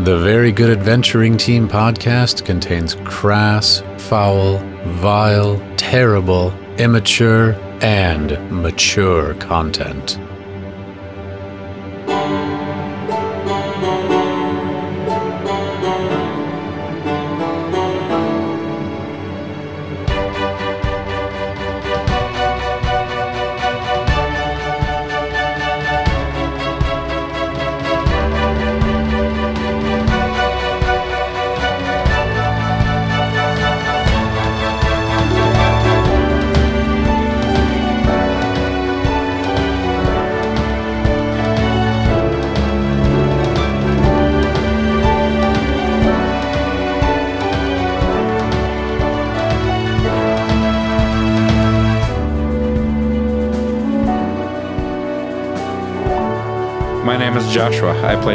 The Very Good Adventuring Team podcast contains crass, foul, vile, terrible, immature, and mature content.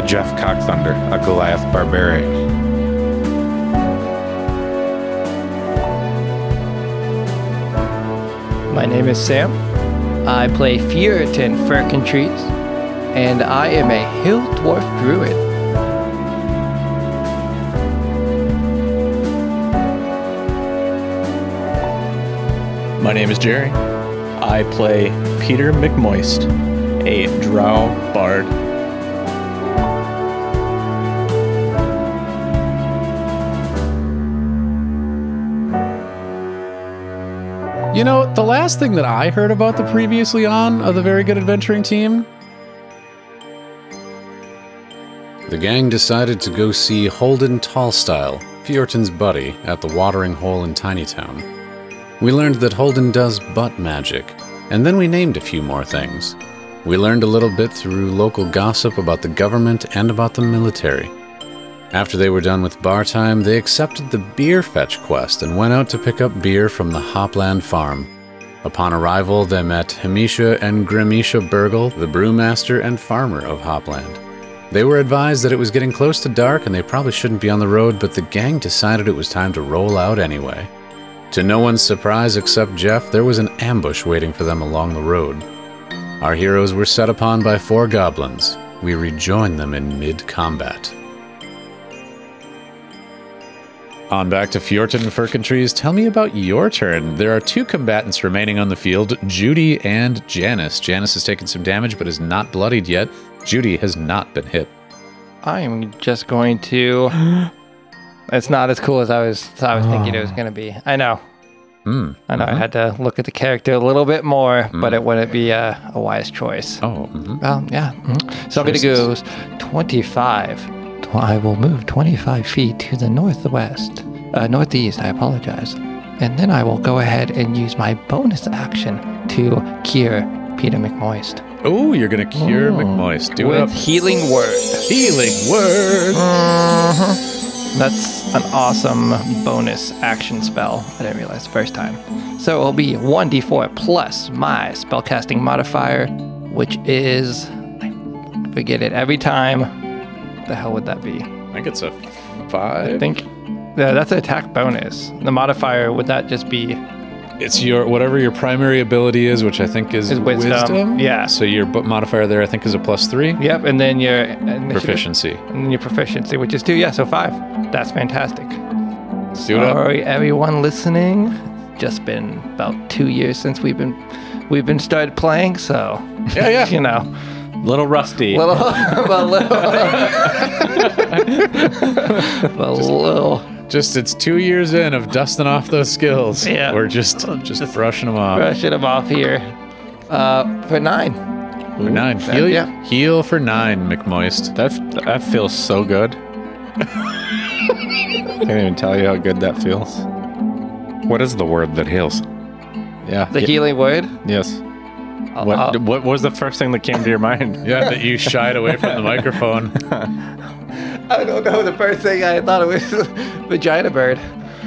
Joshua. I play Jeff Cockthunder, a Goliath barbarian. My name is Sam. I play Fjorton Firkentrees, and I am a Hill Dwarf Druid. My name is Jerry. I play Peter McMoist, a drow bard. The last thing that I heard about the previously on of the Very Good Adventuring Team. The gang decided to go see Holden Tallstyle, Fjorton's buddy, at the watering hole in Tinytown. We learned that Holden does butt magic, and then we named a few more things. We learned a little bit through local gossip about the government and about the military. After they were done with bar time, they accepted the beer fetch quest and went out to pick up beer from the Hopland farm. Upon arrival, they met Hamisha and Grimisha Burgle, the brewmaster and farmer of Hopland. They were advised that it was getting close to dark and they probably shouldn't be on the road, but the gang decided it was time to roll out anyway. To no one's surprise except Jeff, there was an ambush waiting for them along the road. Our heroes were set upon by four goblins. We rejoined them in mid combat. On back to Fjorton and Firkentrees. Tell me about your turn. There are two combatants remaining on the field Judy and Janice. Janice has taken some damage but is not bloodied yet. Judy has not been hit. I'm just going to. It's not as cool as I was. I was thinking it was going to be. I know. Hmm. I know. I had to look at the character a little bit more, but it wouldn't be a, a wise choice. Oh, mhm. Well, yeah. mhm. So I'm going to go 25. Tw- I will move 25 feet to the northwest, uh, northeast. I apologize. And then I will go ahead and use my bonus action to cure Peter McMoist oh, you're gonna cure Oh. McMoist. Do it with up. healing word. Healing word. That's an awesome bonus action spell. I didn't realize the first time. So it'll be 1d4 plus my spellcasting modifier, which is. I forget it every time. The hell would that be? I think it's a five. I think. Yeah, that's an attack bonus. The modifier, would that just be. It's your whatever your primary ability is, which I think is, Is wisdom. Yeah. So your modifier there, I think, is a plus three. Yep, and then your. initiative- Proficiency. And then your proficiency, which is two. Yeah, so five. That's fantastic. Up. Sorry, everyone listening. Just been about two years since we've been we've been started playing, so Yeah, yeah. you know, Little rusty. little, a little, a little Just it's two years in of dusting off those skills. Yeah. We're just just, brushing them off. brushing them off here. Uh, for nine. For nine. that- Heal, yeah. heal for nine, McMoist. That that feels so good. Can't even tell you how good that feels. What is the word that heals? Yeah. The Ye- healing word. yes. I'll- What I'll- what was the first thing that came to your mind? Yeah, that you shied away from the microphone. I don't know. The first thing I thought it was vagina bird.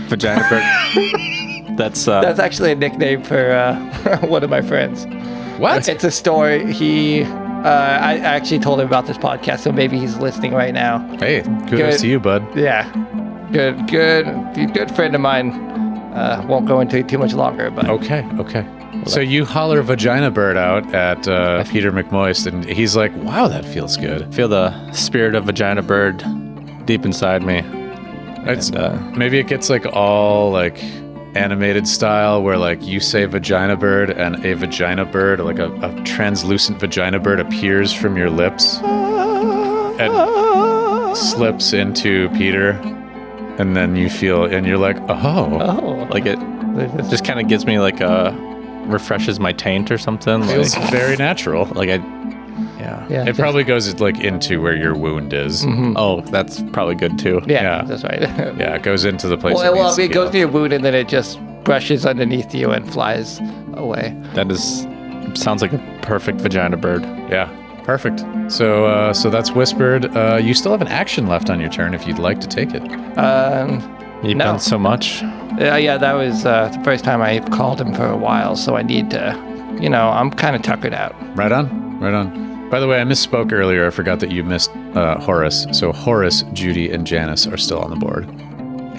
Vagina bird. That's uh That's actually a nickname for uh, one of my friends. What? It's a story. He, uh, I actually told him about this podcast, so maybe he's listening right now. Hey, kudos Good. to see you, bud. Yeah, good, good, good friend of mine. Uh, won't go into it too much longer, but Okay, okay. So you holler vagina bird out at uh, Peter McMoist, and he's like, "Wow, that feels good." feel the spirit of vagina bird deep inside me. It's, And, uh, maybe it gets like all like animated style where like you say vagina bird and a vagina bird, like a, a translucent vagina bird appears from your lips and slips into Peter. And then you feel, and you're like, oh, Oh, Like it just kind of gives me like a refreshes my taint or something. feels Like, very natural. like I, yeah. yeah. It probably goes like into where your wound is. Mhm. Oh, that's probably good too. Yeah, yeah. that's right. Yeah, it goes into the place. well, it well, it goes go. to your wound and then it just brushes underneath you and flies away. That is sounds like a perfect vagina bird. Yeah, perfect. So, uh, so that's whispered. Uh, you still have an action left on your turn if you'd like to take it. Um, You've No. done so much. Uh, yeah, that was uh, the first time I called him for a while, so I need to, you know, I'm kind of tuckered out. Right on, right on. By the way, I misspoke earlier. I forgot that you missed uh, Horace. So Horace, Judy, and Janice are still on the board.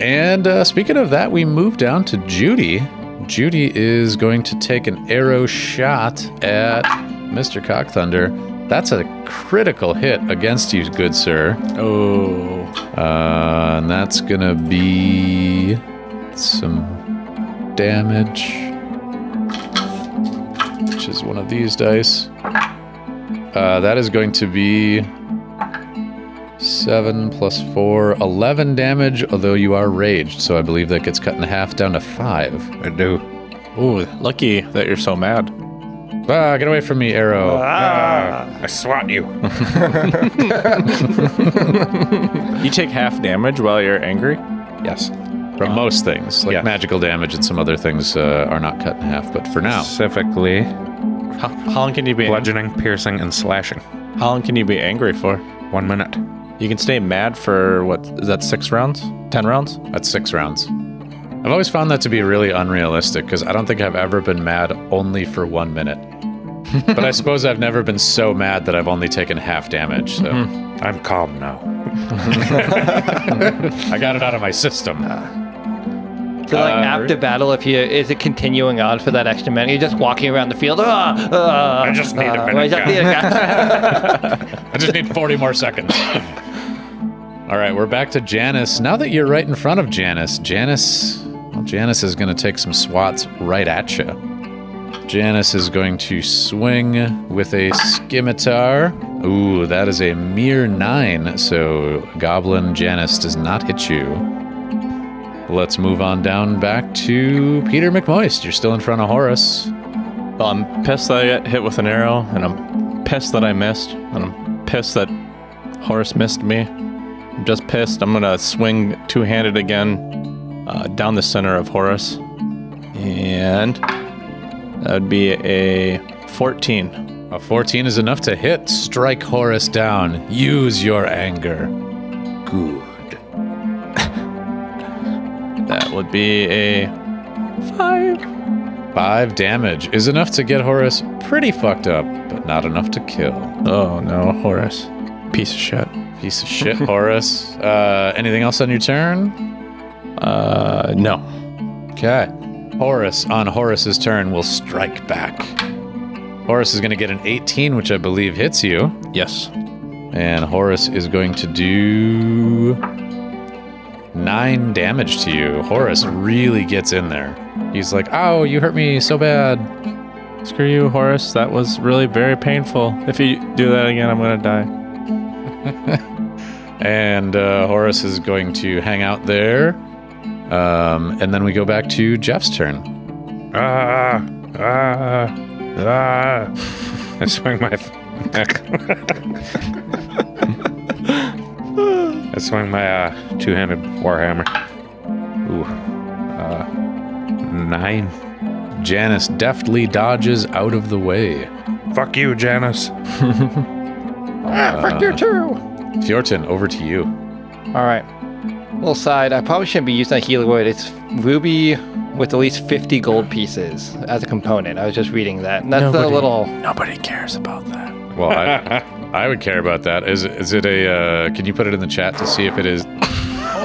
And uh, speaking of that, we move down to Judy. Judy is going to take an arrow shot at Mr. Cockthunder. That's a critical hit against you, good sir. Oh, Uh, and that's gonna be some damage, which is one of these dice. Uh, that is going to be 7 plus 4, 11 damage, although you are raged, so I believe that gets cut in half down to 5. I do. ooh, lucky that you're so mad. Ah, get away from me, arrow. Ah, I swat you. You take half damage while you're angry. yes. From most things, like Yes. magical damage and some other things uh, are not cut in half, but for now. Specifically, How, how long can you be? bludgeoning, piercing, and slashing. How long can you be angry for? One minute. You can stay mad for what? Is that six rounds? Ten rounds? That's six rounds. I've always found that to be really unrealistic because I don't think I've ever been mad only for one minute. but I suppose I've never been so mad that I've only taken half damage. So I'm calm now. I got it out of my system. So, like, Uh, after battle, if you, is it continuing on for that extra minute? You're just walking around the field. Ah, ah, I just need a ah, minute, I just need a- I just need 40 more seconds. All right, we're back to Janice. Now that you're right in front of Janice, Janice, well, Janice is going to take some swats right at you. Janice is going to swing with a scimitar. Ooh, that is a mere nine, so Goblin Janice does not hit you. Let's move on down back to Peter McMoist. You're still in front of Horace. Well, I'm pissed that I got hit with an arrow, and I'm pissed that I missed, and I'm pissed that Horace missed me. I'm just pissed. I'm gonna swing two-handed again uh, down the center of Horace, and that would be a 14. A 14 is enough to hit. Strike Horace down. Use your anger. Good. That would be a five. Five damage is enough to get Horace pretty fucked up, but not enough to kill. Oh no, Horace. piece of shit. Piece of shit, Horace. Uh, anything else on your turn? Uh, no. Okay. Horace, on Horace's turn, will strike back. Horace is going to get an 18, which I believe hits you. Yes. And Horace is going to do nine damage to you. Horace really gets in there. He's like, "Oh, you hurt me so bad." Screw you, Horace. That was really very painful. If you do that again, I'm gonna die. And uh, Horace is going to hang out there. Um, and then we go back to Jeff's turn. Ah, ah, ah. I swing my. I swing my uh, two-handed warhammer. Ooh, uh, nine. Janice deftly dodges out of the way. Fuck you, Janice. ah, fuck you too. Fjorton, over to you. All right. Little side. I probably shouldn't be using a healer word. It's ruby with at least 50 gold pieces as a component. I was just reading that. And that's a Nobody- little. Nobody cares about that. Well, I, I would care about that. Is is it a? Uh, can you put it in the chat to see if it is?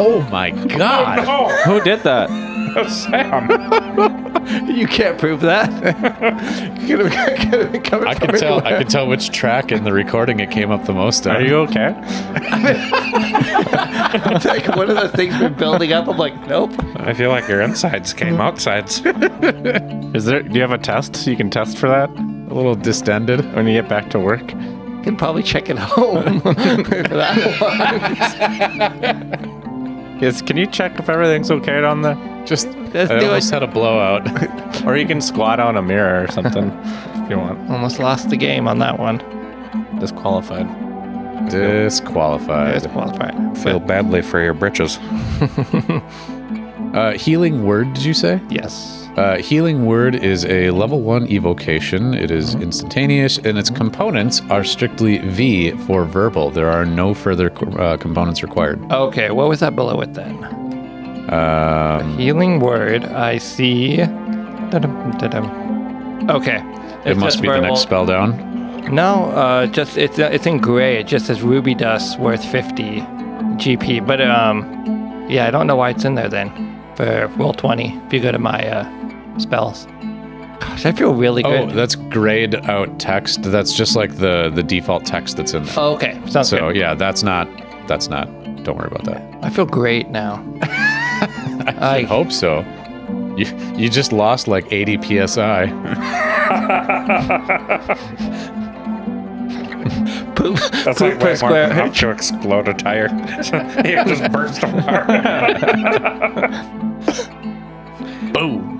Oh my God! Who did that? Sam. You can't prove that. Could have- could have been coming I can could tell. I everywhere. could tell which track in the recording it came up the most. On. Are you okay? It's like one of those things been building up. I'm like, nope. I feel like your insides came mm-hmm. outsides. Is there? Do you have a test? You can test for that a little distended? when you get back to work. You can probably check it home for that one. Yes. Can you check if everything's okay down there? Just Let's I do almost it. had a blowout. Or you can squat on a mirror or something if you want. Almost lost the game on that one. Disqualified. Disqualified. Disqualified. Feel badly for your britches. Uh, healing word, did you say? Yes. Uh, healing word is a level one evocation. It is instantaneous, and its components are strictly V for verbal. There are no further uh, components required. Okay, what was that below it then? Um, Healing word. I see. Da-dum, da-dum. Okay. it must be the next spell down. No, uh, just it's uh, it's in gray. It just says ruby dust worth 50 GP. But um, yeah, I don't know why it's in there then. For Roll20, if you go to my uh, spells. Gosh, I feel really good Oh, good. that's grayed out text. That's just like the the default text that's in there. Oh, okay, sounds So good. yeah, that's not that's not. Don't worry about that. I feel great now. I I hope so. You you just lost like 80 psi. poop, That's poop like per way more square than enough to explode a tire. you just burst apart. Boom.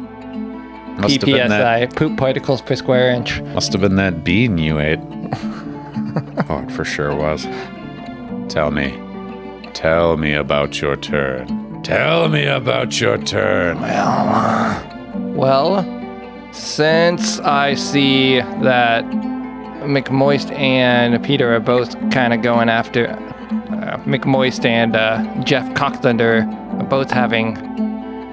Must have been that. PPSI, poop particles per square inch. Must have been that bean you ate. oh, it for sure was. Tell me. Tell me about your turn. Tell me about your turn. Well, well, since I see that McMoist and Peter are both kind of going after uh, McMoist and uh, Jeff Cockthunder are both having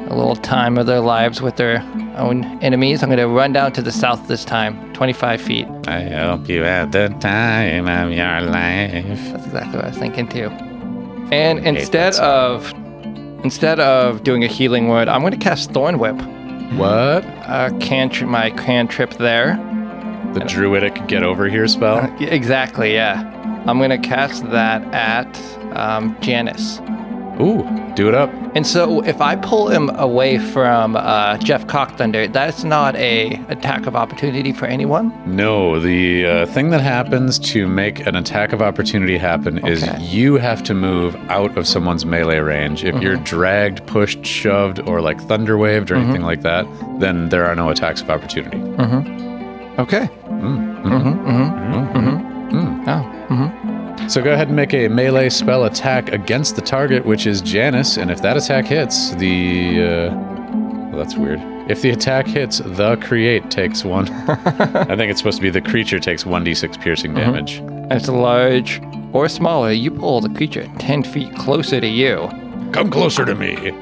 a little time of their lives with their own enemies. I'm going to run down to the south this time, 25 feet. I hope you had the time of your life. That's exactly what I was thinking too. And instead of instead of doing a healing word, I'm going to cast Thorn Whip. What? Uh, cantrip, my cantrip there. The druidic get over here spell? Yeah, Exactly, yeah. I'm gonna cast that at um, Janice. Ooh, do it up. And so if I pull him away from uh, Jeff Cockthunder, that's not a attack of opportunity for anyone. No, the uh, thing that happens to make an attack of opportunity happen is you have to move out of someone's melee range. If you're dragged, pushed, shoved, or like thunder waved or anything like that, then there are no attacks of opportunity. Okay. Mm, mhm, Mm-hmm. Mm-hmm. mhm, mm. Oh. Mm-hmm. So go ahead and make a melee spell attack against the target, which is Janice, and if that attack hits, the uh, well, that's weird. If the attack hits, the create takes one. I think it's supposed to be the creature takes one d6 piercing damage. And it's large or smaller. You pull the creature 10 feet closer to you. Come closer to me.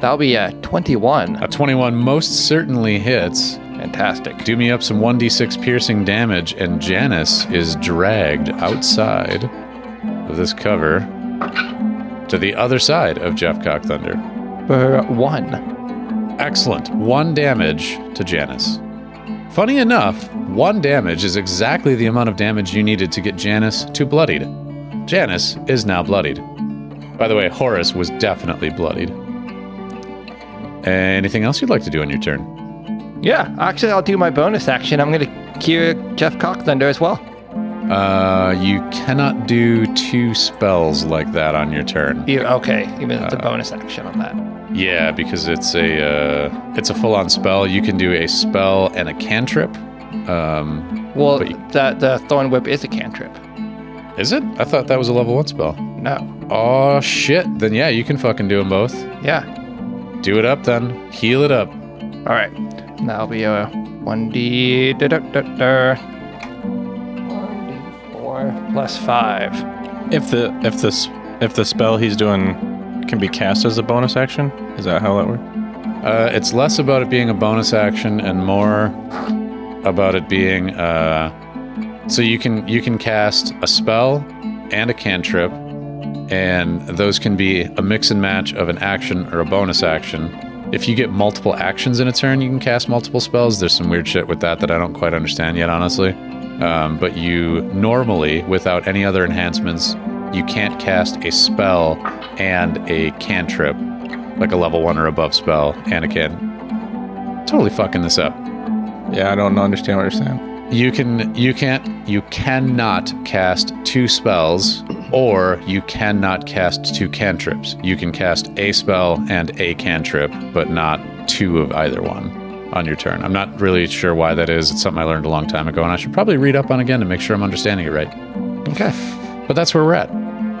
That'll be a 21. A 21 most certainly hits. Fantastic. Do me up some 1d6 piercing damage, and Janice is dragged outside of this cover to the other side of Jeff Cockthunder. For one. Excellent. One damage to Janice. Funny enough, one damage is exactly the amount of damage you needed to get Janice to bloodied. Janice is now bloodied. By the way, Horace was definitely bloodied. Anything else you'd like to do on your turn? Yeah, actually, I'll do my bonus action. I'm going to cure Jeff Cockthunder as well. Uh, you cannot do two spells like that on your turn. You, okay, even if it's a bonus action on that. Yeah, because it's a uh, it's a full-on spell. You can do a spell and a cantrip. Um, Well, But you- the, the Thorn Whip is a cantrip. is it? I thought that was a level one spell. No. Oh shit! Then yeah, you can fucking do them both. Yeah. Do it up then. Heal it up. All right. That'll be a 1d. Da, da, da, da. 1d4 plus 5. If the if this if the spell he's doing can be cast as a bonus action, is that how that works? Uh, it's less about it being a bonus action and more about it being. Uh, so you can you can cast a spell and a cantrip, and those can be a mix and match of an action or a bonus action. If you get multiple actions in a turn, you can cast multiple spells. There's some weird shit with that that I don't quite understand yet, honestly. Um, but you normally, without any other enhancements, you can't cast a spell and a cantrip, like a level one or above spell and a can. Totally fucking this up. Yeah, I don't understand what you're saying. You can you can't you cannot cast two spells or you cannot cast two cantrips. You can cast a spell and a cantrip, but not two of either one on your turn. I'm not really sure why that is. It's something I learned a long time ago and I should probably read up on again to make sure I'm understanding it right. Okay. But that's where we're at.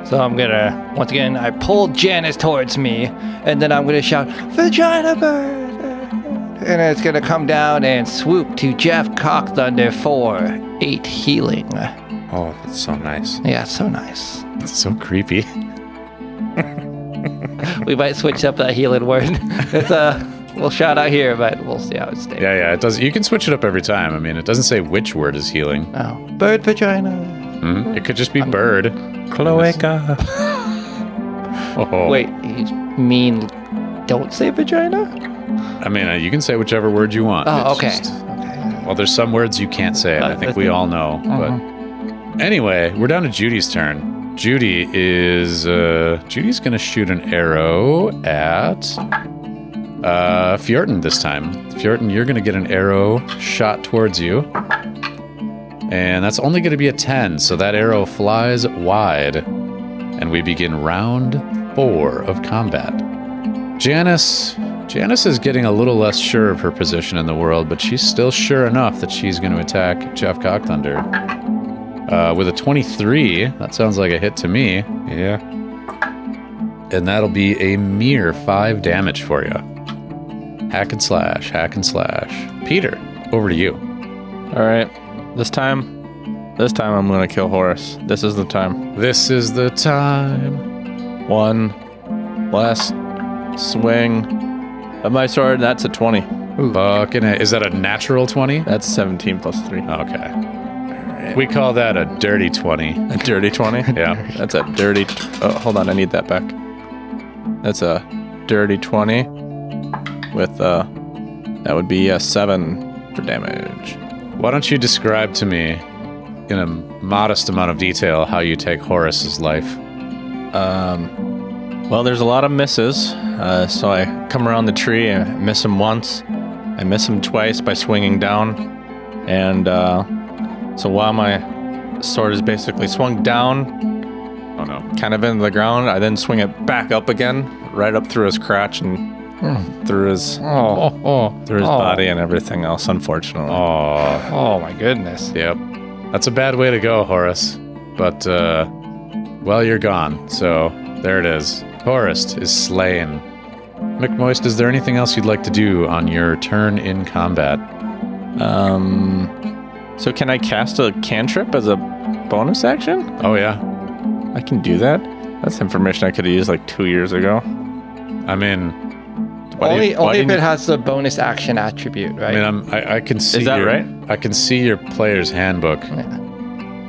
So I'm gonna once again I pull Janice towards me, and then I'm gonna shout "Vagina bird," and it's gonna come down and swoop to Jeff Cockthunder for eight healing. Oh, that's so nice. Yeah, so nice. It's so creepy. We might switch up that healing word. It's a we'll shout out here, but we'll see how it stays. Yeah, yeah, it does. You can switch it up every time. I mean, it doesn't say which word is healing. Oh, bird vagina. Mhm. It could just be bird. Cloaca. Oh. Wait, you mean don't say vagina? I mean, uh, you can say whichever word you want. Oh, okay. just- Okay. well, there's some words you can't say, and I Uh, think we all know. Mhm. But anyway, we're down to Judy's turn. Judy is uh, Judy's gonna shoot an arrow at uh, Fjorton this time. Fjorton, you're gonna get an arrow shot towards you, and that's only gonna be a ten. So that arrow flies wide, and we begin round four of combat. Janice. Janice is getting a little less sure of her position in the world, but she's still sure enough that she's going to attack Jeff Cockthunder. Uh, with a 23, that sounds like a hit to me, Yeah. and that'll be a mere 5 damage for you. Hack and slash, hack and slash. Peter, over to you. All right. This time, this time I'm gonna kill Horace. This is the time. This is the time. One last swing of my sword. That's a 20. Fucking A. Is that a natural 20? That's 17 plus 3. Okay. We call that a dirty 20. A dirty 20? Yeah. That's a dirty. T- oh, hold on. I need that back. That's a dirty 20 with, uh, that would be a 7 for damage. Why don't you describe to me, in a modest amount of detail, how you take Horace's life? Um, well, there's a lot of misses. Uh, so I come around the tree and miss him once. I miss him twice by swinging down. And uh, so while my sword is basically swung down, Oh no. kind of into the ground, I then swing it back up again, right up through his crotch and through his Oh, oh, through his oh. body and everything else. Unfortunately, Oh, Oh my goodness. yep. That's a bad way to go, Horace. But, uh, well, you're gone. So, there it is. Horace is slain. McMoist, is there anything else you'd like to do on your turn in combat? um, so can I cast a cantrip as a bonus action? Oh, yeah. I can do that. That's information I could have used like two years ago. I mean, Why only you- only if it need- has the bonus action attribute, I right? mean, I'm, I, I can see. that your- right? I can see your player's handbook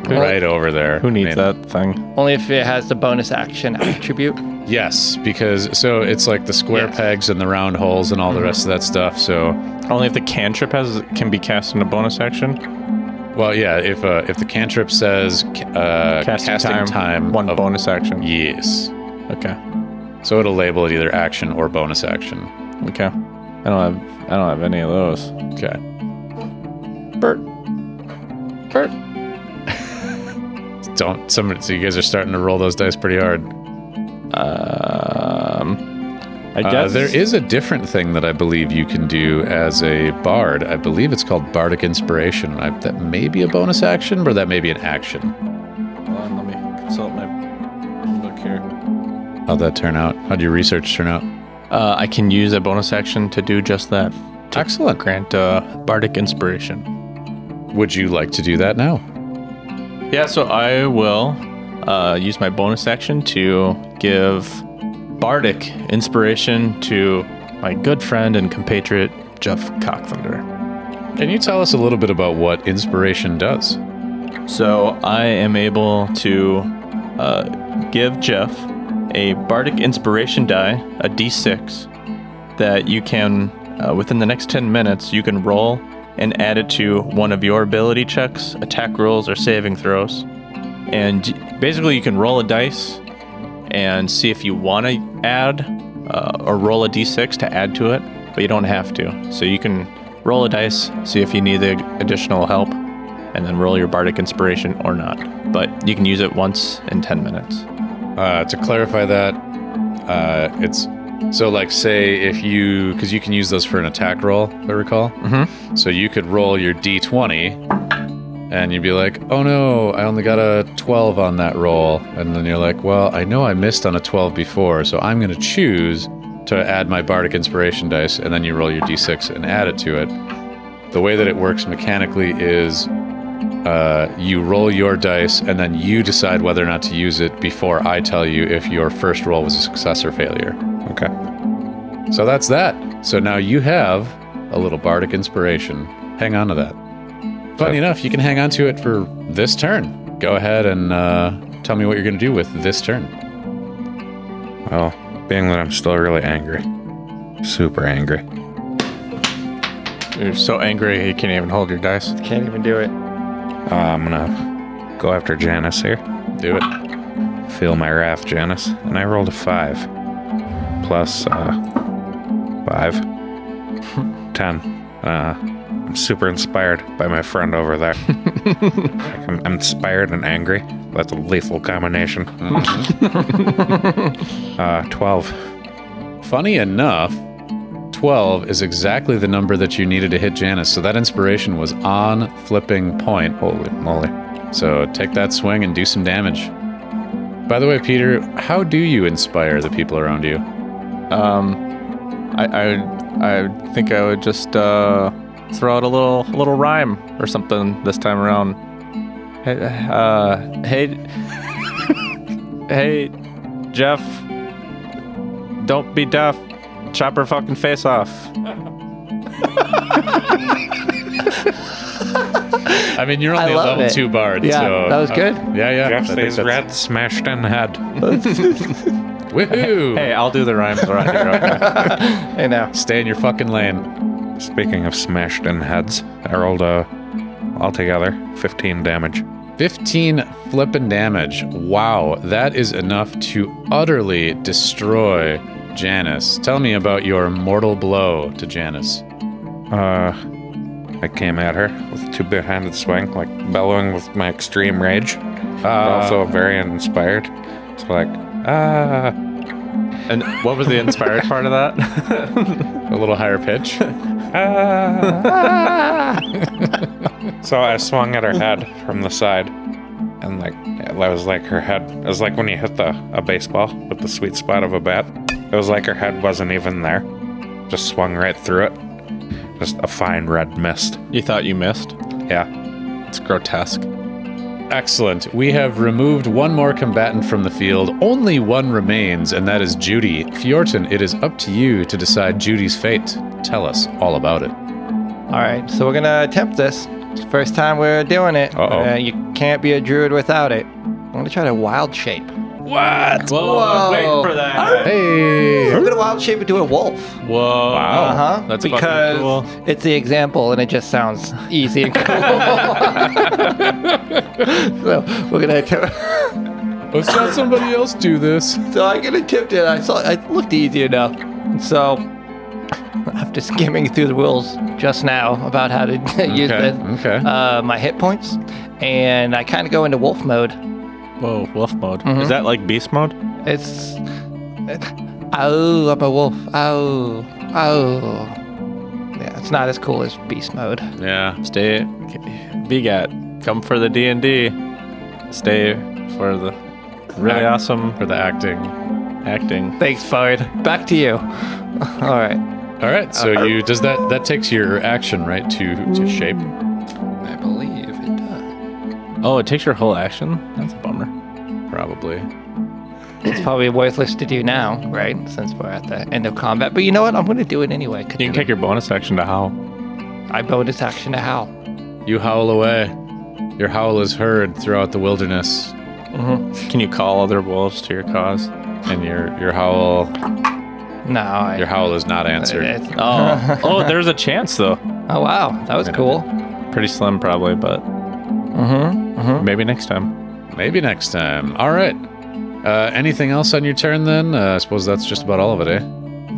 right over there. Who I needs mean, that thing? only if it has the bonus action attribute. Yes, because so it's like the square Yes. pegs and the round holes and all the rest of that stuff. So, Only if the cantrip has can be cast in a bonus action. well, yeah, if uh, if the cantrip says uh, casting, time, one of- bonus action. yes, Okay, so it'll label it either action or bonus action. okay. I don't have I don't have any of those. Okay. Bert. Bert. Don't some so you guys are starting to roll those dice pretty hard. Um, I Uh, there is a different thing that I believe you can do as a bard. I believe it's called Bardic Inspiration. I, that may be a bonus action, or that may be an action. Hold on, let me consult my book here. How'd that turn out? How'd your research turn out? Uh, I can use a bonus action to do just that. To Excellent. Grant uh, bardic inspiration. Would you like to do that now? Yeah, so I will uh, use my bonus action to give bardic inspiration to my good friend and compatriot Jeff Cockthunder. Can you tell us a little bit about what inspiration does? So I am able to uh, give Jeff a bardic inspiration die, a d6, that you can, uh, within the next 10 minutes, you can roll and add it to one of your ability checks, attack rolls, or saving throws. And basically, you can roll a dice and see if you want to add uh, or roll a d6 to add to it, but you don't have to. So you can roll a dice, see if you need the additional help, and then roll your bardic inspiration or not. But you can use it once in 10 minutes. Uh, to clarify that, uh, it's so like say if you because you can use those for an attack roll, I recall. Mhm. So you could roll your d20, and you'd be like, "Oh no, I only got a 12 on that roll," and then you're like, "Well, I know I missed on a 12 before, so I'm going to choose to add my bardic inspiration dice," and then you roll your d6 and add it to it. The way that it works mechanically is uh, you roll your dice and then you decide whether or not to use it before I tell you if your first roll was a success or failure. Okay. So that's that. So now you have a little bardic inspiration. Hang on to that. Funny enough, you can hang on to it for this turn. Go ahead and uh, tell me what you're going to do with this turn. Well, being that I'm still really angry, super angry, You're so angry you can't even hold your dice. Can't even do it. uh, I'm gonna go after Janice here. Do it. Feel my wrath, Janice. And I rolled a five. Plus, uh, five. Ten. Uh, I'm super inspired by my friend over there. Like, I'm, I'm inspired and angry. That's a lethal combination. uh, 12. Funny enough, 12 is exactly the number that you needed to hit Janice. So that inspiration was on flipping point. Holy moly. So take that swing and do some damage. By the way, Peter, how do you inspire the people around you? Um, I, I, I think I would just uh, throw out a little, a little rhyme or something this time around. Hey, uh, hey, hey, Jeff, don't be deaf. Chop her fucking face off. I mean, you're only a love level it. two bard. Yeah, so, that was uh, good. yeah, yeah. Jeff I think stays red, smashed in the head. Woohoo! Hey, I'll do the rhymes around here. Okay? Hey now. Stay in your fucking lane. Speaking of smashed in heads, I rolled a altogether 15 damage. 15 flippin' damage. Wow, that is enough to utterly destroy Janice. Tell me about your mortal blow to Janice. Uh, I came at her with a two-handed swing, like bellowing with my extreme rage, but Uh, also very inspired. So like, ah, and what was the inspired part of that? a little higher pitch. ah. so I swung at her head from the side, and like it was like her head. It was like when you hit the a baseball with the sweet spot of a bat. It was like her head wasn't even there. Just swung right through it. Just a fine red mist. you thought you missed? Yeah. It's grotesque. Excellent. We have removed one more combatant from the field. Only one remains, and that is Judy. Fjorton, it is up to you to decide Judy's fate. Tell us all about it. All right, so we're gonna attempt this. It's the first time we're doing it. Uh-oh. Uh, you can't be a druid without it. I'm gonna try to wild shape. What? Whoa, I was waiting for that. Hey! I'm gonna wild shape into a wolf. Whoa. Wow. Uh huh. That's because cool. it's the example, and it just sounds easy and cool. so we're gonna attempt. Let's let somebody else do this. So I'm gonna attempt it. I saw it looked easy enough. So after skimming through the rules just now about how to use Okay, this, okay. uh, my hit points, and I kind of go into wolf mode. Whoa, wolf mode. Mhm. Is that like beast mode? It's oh, I'm a wolf. Oh, oh. Yeah, it's not as cool as beast mode. Yeah. Stay, BGAT. Come for the D and D. Stay for the really Act- awesome For the acting. acting. Thanks, Fard. Back to you. All right. All right. So uh, you does that that takes your action right to to shape. I believe it does. Oh, it takes your whole action. That's a bummer. Probably. It's probably worthless to do now, right? Since we're at the end of combat. But you know what? I'm going to do it anyway. You can take your bonus action to howl. I bonus action to howl. You howl away. Your howl is heard throughout the wilderness, Mm-hmm. Can you call other wolves to your cause? and your your howl No, I, Your howl is not answered. It's- Oh, oh, there's a chance though. oh wow, that was cool. Pretty slim, probably, but Mm-hmm. mm-hmm. maybe next time. Maybe next time. All right. Uh, anything else on your turn then? Uh, I suppose that's just about all of it, eh?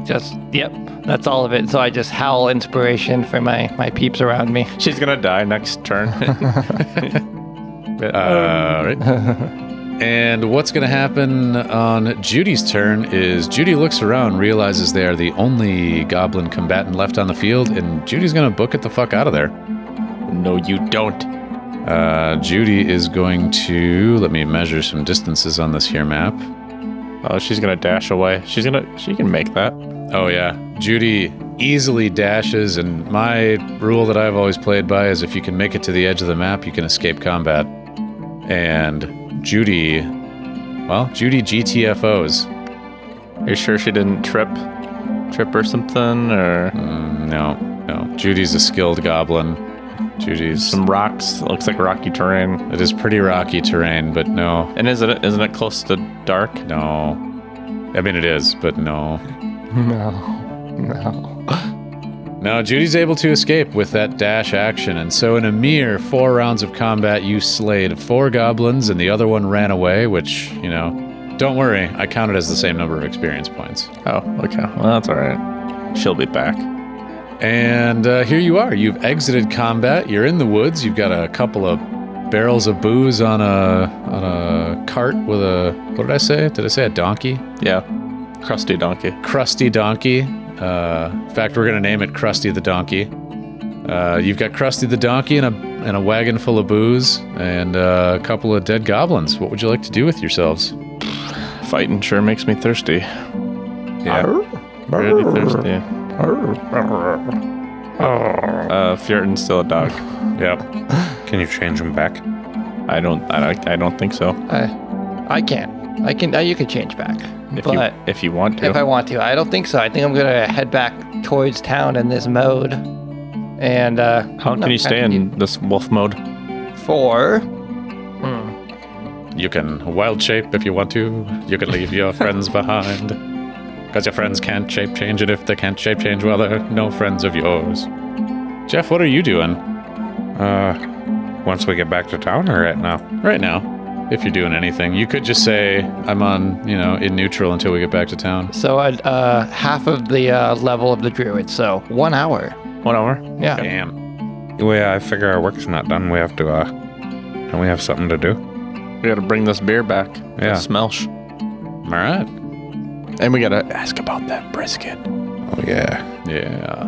Just yep, that's all of it. So I just howl inspiration for my my peeps around me. She's gonna die next turn. All right. And what's going to happen on Judy's turn is Judy looks around, realizes they are the only goblin combatant left on the field, and Judy's going to book it the fuck out of there. no, you don't. Uh, Judy is going to let me measure some distances on this here map. Oh, she's gonna dash away. She's gonna. She can make that. Oh yeah, Judy easily dashes, and my rule that I've always played by is if you can make it to the edge of the map, you can escape combat. And Judy, well, Judy GTFOs. Are you sure she didn't trip, trip or something, or Mm, no, no. Judy's a skilled goblin. Judy's. some rocks? It looks like rocky terrain. It is pretty rocky terrain, but no, And is it? Isn't it close to dark? no. I mean, it is, but no. No, no. No, Judy's able to escape with that dash action, and so in a mere four rounds of combat, you slayed four goblins, and the other one ran away. Which, you know, don't worry, I count it as the same number of experience points. Oh, okay. Well, that's all right. She'll be back. And uh, here you are. You've exited combat. You're in the woods. You've got a couple of barrels of booze on a on a cart with a what did I say? Did I say a donkey? Yeah, crusty donkey. Crusty Donkey. Uh, in fact, we're gonna name it Crusty the Donkey. Uh, you've got Crusty the Donkey and a and a wagon full of booze and uh, a couple of dead goblins. What would you like to do with yourselves? Fighting sure makes me thirsty. Yeah. Pretty thirsty. Uh, Fjorton's still a dog. Yep. Can you change him back? I don't. I don't. I don't think so. I, I can. I can. Uh, you can change back, If but you if you want to. if I want to, I don't think so. I think I'm gonna head back towards town in this mode. And uh, How no, can you stay I in this wolf mode? four? Hmm. You can wild shape if you want to. You can leave your friends behind. Because your friends can't shape change, and if they can't shape change, well, they're no friends of yours. Jeff, what are you doing Uh, once we get back to town or right now? right now? If you're doing anything, you could just say, I'm on, you know, in neutral until we get back to town. So uh, uh, half of the uh, level of the druid. So one hour. One hour. Yeah. Damn. Yeah, I figure our work's not done. We have to, uh, don't we have something to do? We gotta bring this beer back. Yeah. The Smelsh. All right. And we gotta ask about that brisket. Oh, yeah. Yeah.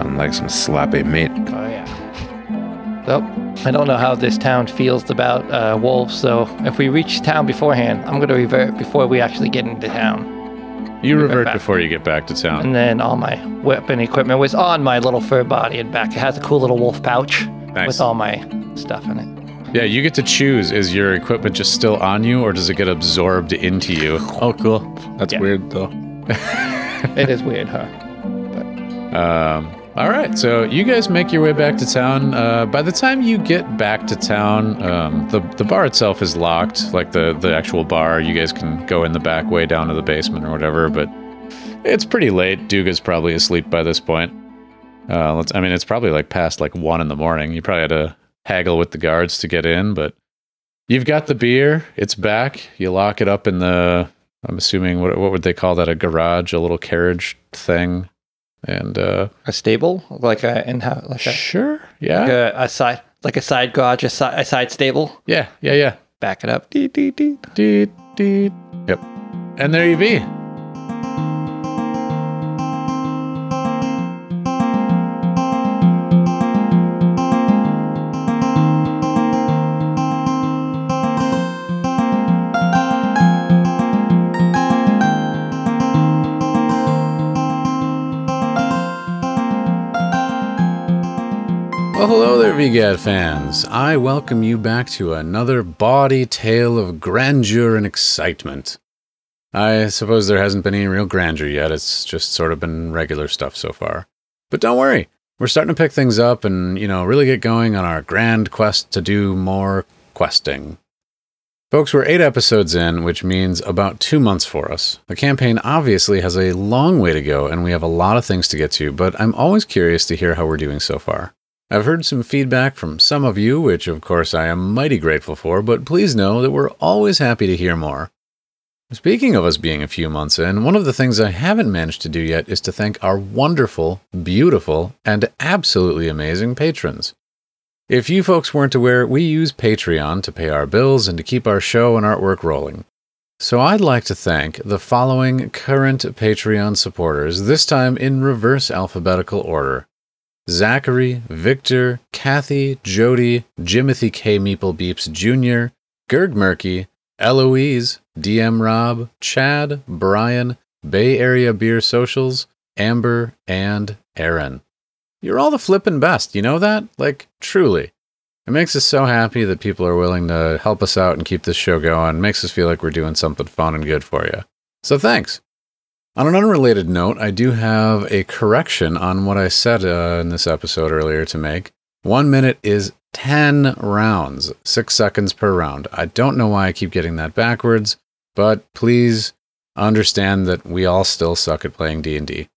I'm like some sloppy meat. Oh yeah. Well, I don't know how this town feels about uh, wolves. So if we reach town beforehand, I'm gonna revert before we actually get into town. You Get revert back. before you get back to town. And then all my weapon equipment was on my little fur body and back. It has a cool little wolf pouch Nice. with all my stuff in it. Yeah, you get to choose is your equipment just still on you or does it get absorbed into you? Oh, cool. That's Yeah. weird though. It is weird, huh? Um, all right, so you guys make your way back to town. Uh, by the time you get back to town, um, the the bar itself is locked, like the the actual bar. You guys can go in the back way down to the basement or whatever, but it's pretty late. Duga's probably asleep by this point. Uh, let's, I mean, it's probably like past like one in the morning. You probably had to haggle with the guards to get in, but you've got the beer. It's back. You lock it up in the. I'm assuming what what would they call that? A garage, a little carriage thing, and uh, A stable, like a in how like a, Sure. Yeah. like a, a side, like a side garage, a side, a side stable. Yeah. Yeah. Yeah. Back it up. Dee, dee, dee. Deet, deet. Yep. And there you be. Hello there, VGAT fans. I welcome you back to another bawdy tale of grandeur and excitement. I suppose there hasn't been any real grandeur yet, it's just sort of been regular stuff so far. But don't worry, we're starting to pick things up and, you know, really get going on our grand quest to do more questing. Folks, we're eight episodes in, which means about two months for us. The campaign obviously has a long way to go, and we have a lot of things to get to, but I'm always curious to hear how we're doing so far. I've heard some feedback from some of you, which of course I am mighty grateful for, but please know that we're always happy to hear more. Speaking of us being a few months in, one of the things I haven't managed to do yet is to thank our wonderful, beautiful, and absolutely amazing patrons. If you folks weren't aware, we use Patreon to pay our bills and to keep our show and artwork rolling. So I'd like to thank the following current Patreon supporters, this time in reverse alphabetical order. Zachary, Victor, Kathy, Jody, Jimothy K. Meeple Beeps Jr., Gerg Murky, Eloise, DM Rob, Chad, Brian, Bay Area Beer Socials, Amber, and Aaron. You're all the flippin' best, you know that? Like, truly. It makes us so happy that people are willing to help us out and keep this show going. It makes us feel like we're doing something fun and good for you. So thanks. On an unrelated note, I do have a correction on what I said uh, in this episode earlier to make. One minute is 10 rounds, six seconds per round. I don't know why I keep getting that backwards, but please understand that we all still suck at playing D&D.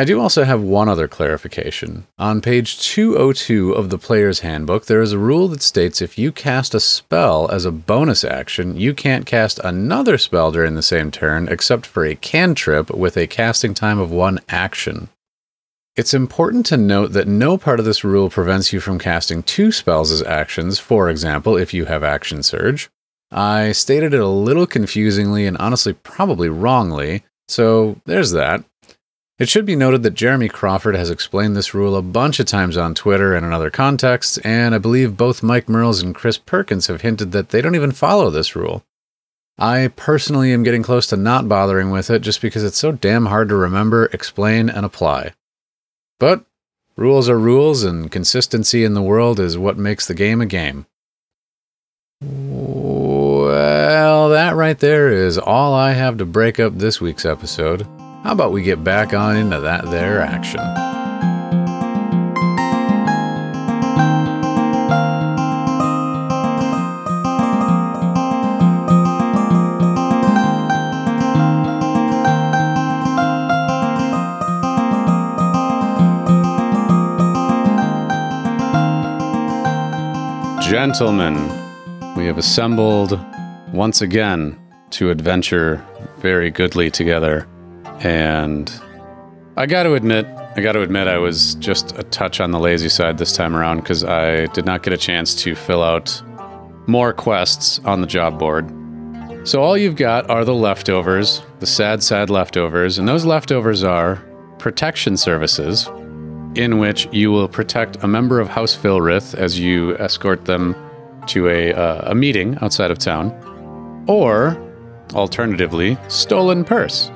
I do also have one other clarification. On page 202 of the Player's Handbook, there is a rule that states if you cast a spell as a bonus action, you can't cast another spell during the same turn except for a cantrip with a casting time of one action. It's important to note that no part of this rule prevents you from casting two spells as actions, for example, if you have Action Surge. I stated it a little confusingly and honestly probably wrongly, so there's that. It should be noted that Jeremy Crawford has explained this rule a bunch of times on Twitter and in other contexts, and I believe both Mike Mearls and Chris Perkins have hinted that they don't even follow this rule. I personally am getting close to not bothering with it just because it's so damn hard to remember, explain, and apply. But rules are rules, and consistency in the world is what makes the game a game. Well, that right there is all I have to break up this week's episode. How about we get back on into that there action? Gentlemen, we have assembled once again to adventure very goodly together. And I got to admit, I got to admit, I was just a touch on the lazy side this time around because I did not get a chance to fill out more quests on the job board. So all you've got are the leftovers, the sad, sad leftovers, and those leftovers are protection services, in which you will protect a member of House Philrith as you escort them to a, uh, a meeting outside of town, or alternatively, stolen purse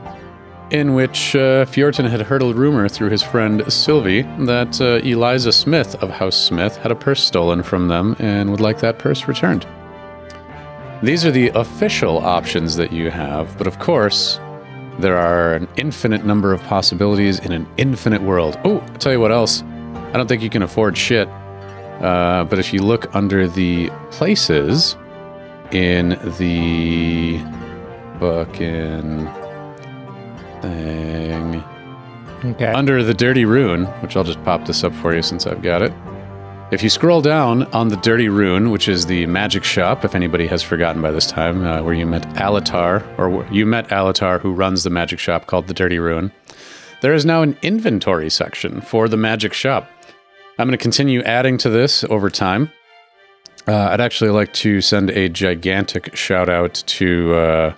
in which uh, Fjorton had heard a rumor through his friend Sylvie that uh, Eliza Smith of House Smith had a purse stolen from them and would like that purse returned. These are the official options that you have, but of course, there are an infinite number of possibilities in an infinite world. Oh, I'll tell you what else. I don't think you can afford shit. Uh, but if you look under the places in the book in thing. Okay. Under the Dirty Rune, which I'll just pop this up for you since I've got it. If you scroll down on the Dirty Rune, which is the magic shop, if anybody has forgotten by this time, uh, where you met Alatar, or you met Alatar, who runs the magic shop called the Dirty Rune, there is now an inventory section for the magic shop. I'm going to continue adding to this over time. Uh, I'd actually like to send a gigantic shout out to uh,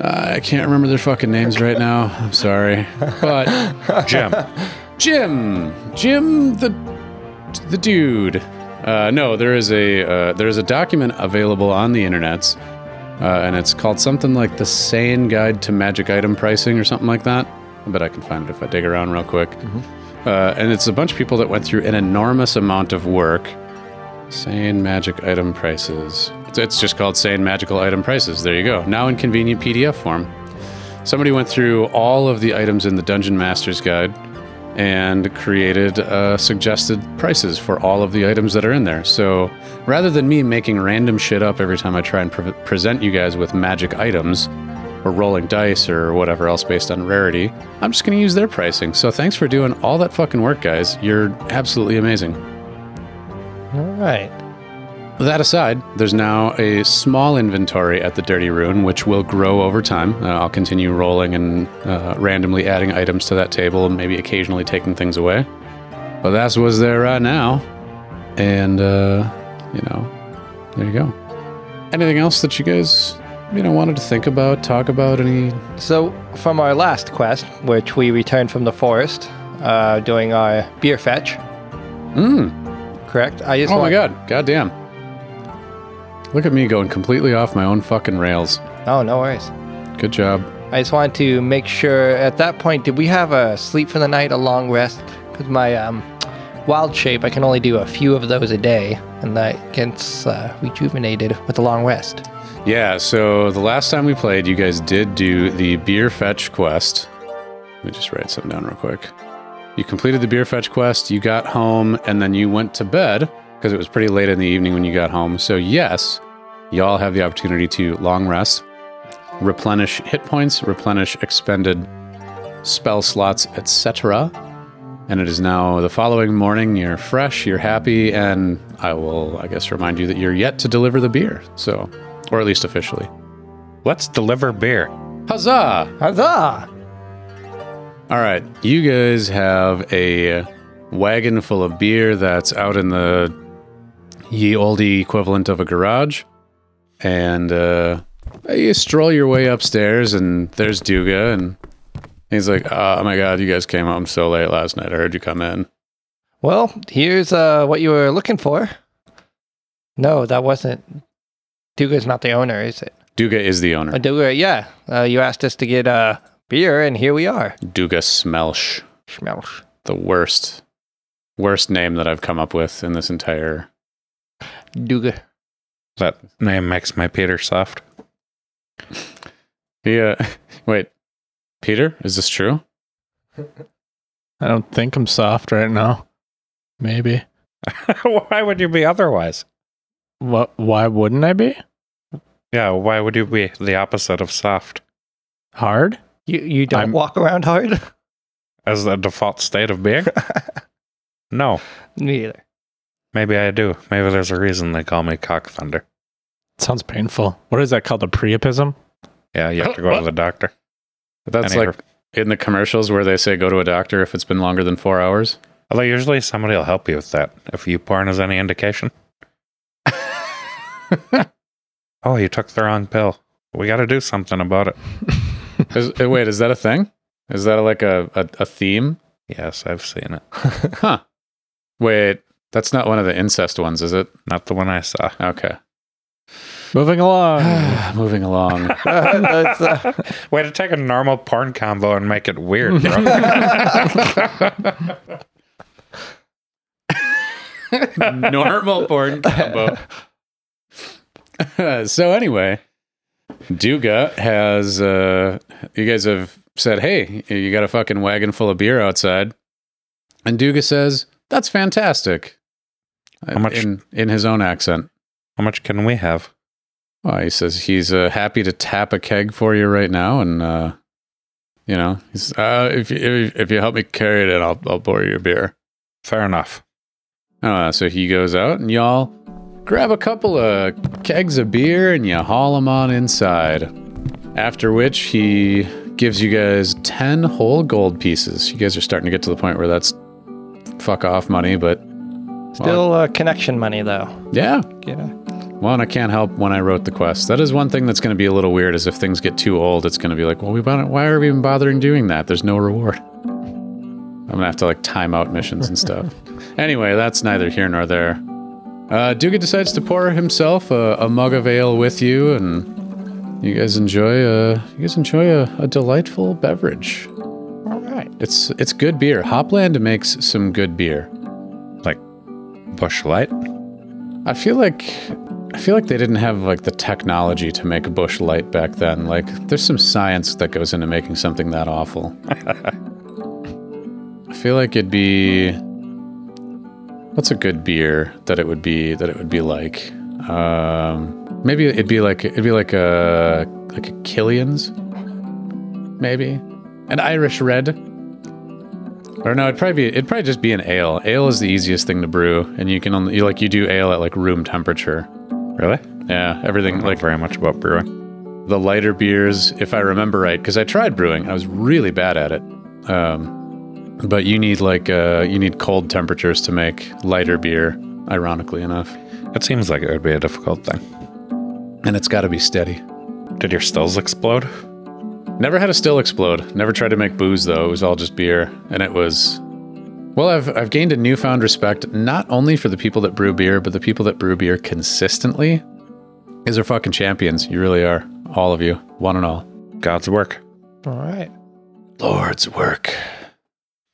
uh, I can't remember their fucking names right now. I'm sorry, but Jim, Jim, Jim, the the dude. Uh, no, there is a uh, there is a document available on the internet, uh, and it's called something like the Sane Guide to Magic Item Pricing or something like that. I bet I can find it if I dig around real quick. Uh, and it's a bunch of people that went through an enormous amount of work. Sane magic item prices. It's- just called Sane magical item prices. There you go. Now in convenient PDF form. Somebody went through all of the items in the Dungeon Master's Guide and created uh, suggested prices for all of the items that are in there. So rather than me making random shit up every time I try and pre- present you guys with magic items or rolling dice or whatever else based on rarity, I'm just going to use their pricing. So thanks for doing all that fucking work, guys. You're absolutely amazing. All right. That aside, there's now a small inventory at the Dirty Rune, which will grow over time. Uh, I'll continue rolling and uh, randomly adding items to that table, and maybe occasionally taking things away. But that's what's there right now. And, uh, you know, there you go. Anything else that you guys, you know, wanted to think about, talk about? Any? So, from our last quest, which we returned from the forest, uh, doing our beer fetch, Mm. correct? I just Oh my want- god. Goddamn. Look at me going completely off my own fucking rails. Oh, no worries. Good job. I just wanted to make sure at that point, did we have a sleep for the night, a long rest? Because my um, wild shape, I can only do a few of those a day, and that gets uh, rejuvenated with a long rest. Yeah, so the last time we played, you guys did do the beer fetch quest. Let me just write something down real quick. You completed the beer fetch quest, you got home, and then you went to bed because it was pretty late in the evening when you got home. So, yes, y'all have the opportunity to long rest, replenish hit points, replenish expended spell slots, etc. And it is now the following morning. You're fresh, you're happy, and I will, I guess, remind you that you're yet to deliver the beer. So, or at least officially. Let's deliver beer. Huzzah! Huzzah! All right, you guys have a wagon full of beer that's out in the ye olde equivalent of a garage, and uh, you stroll your way upstairs, and there's Duga, and he's like, "Oh my god, you guys came home so late last night. I heard you come in." Well, here's uh, what you were looking for. No, that wasn't. Duga's not the owner, is it? Duga is the owner. Uh, Duga, yeah. Uh, you asked us to get uh, beer, and here we are. Duga Smelsh, Schmelch. the worst, worst name that I've come up with in this entire. Duga. That name makes my Peter soft. Yeah, wait, Peter, is this true? I don't think I'm soft right now. Maybe. why would you be otherwise? What? Why wouldn't I be Yeah, why would you be the opposite of soft hard? You you don't I'm- walk around hard? as the default state of being? no, Me either. Maybe I do. Maybe there's a reason they call me Cockthunder. Sounds painful. What is that called? A priapism? Yeah, you have to go to the doctor. That's Any- like in the commercials where they say go to a doctor if it's been longer than four hours. Although usually somebody will help you with that if you porn is any indication. oh, you took the wrong pill. We got to do something about it. Is, uh, wait, is that a thing? Is that like a, a, a theme? Yes, I've seen it. Huh. Wait, that's not one of the incest ones, is it? Not the one I saw. Okay. Moving along. Moving along. That's, uh, Way to take a normal porn combo and make it weird, bro. Normal porn combo. so anyway, Duga has uh you guys have said, "Hey, you got a fucking wagon full of beer outside." And Duga says, "That's fantastic." How much- in in his own accent? How much can we have? Well, he says he's uh, happy to tap a keg for you right now, and uh, you know, he's, uh, if you if, if you help me carry it in, I'll I'll pour you a beer. Fair enough. Uh, so he goes out, and y'all grab a couple of kegs of beer, and you haul them on inside. After which he gives you guys ten whole gold pieces. You guys are starting to get to the point where that's fuck off money, but still uh, connection money, though. yeah. A, Well, and I can't help when I wrote the quest. That is one thing that's going to be a little weird. Is if things get too old, it's going to be like, well, we why are we even bothering doing that? There's no reward. I'm gonna have to like time out missions and stuff. anyway, that's neither here nor there. Uh, Duga decides to pour himself a, a mug of ale with you, and you guys enjoy a you guys enjoy a, a delightful beverage. all right. It's it's good beer. Hopland makes some good beer. Like Busch Light. I feel like I feel like they didn't have like the technology to make a Busch Light back then. Like there's some science that goes into making something that awful. I feel like it'd be what's a good beer that it would be that it would be like. Um, maybe it'd be like it'd be like a like a Killian's, maybe an Irish red. Or no, it'd probably be it'd probably just be an ale. Ale is the easiest thing to brew, and you can only you like you do ale at like room temperature. Really? Yeah, everything Like very much about brewing. the lighter beers, if I remember right, because I tried brewing, I was really bad at it. Um, but you need like uh, you need cold temperatures to make lighter beer. Ironically enough, It seems like it would be a difficult thing. and it's got to be steady. Did your stills explode? Never had a still explode. Never tried to make booze though. It was all just beer, and it was. Well, I've I've gained a newfound respect not only for the people that brew beer, but the people that brew beer consistently. These are fucking champions. You really are, all of you, one and all. God's work. All right. Lord's work.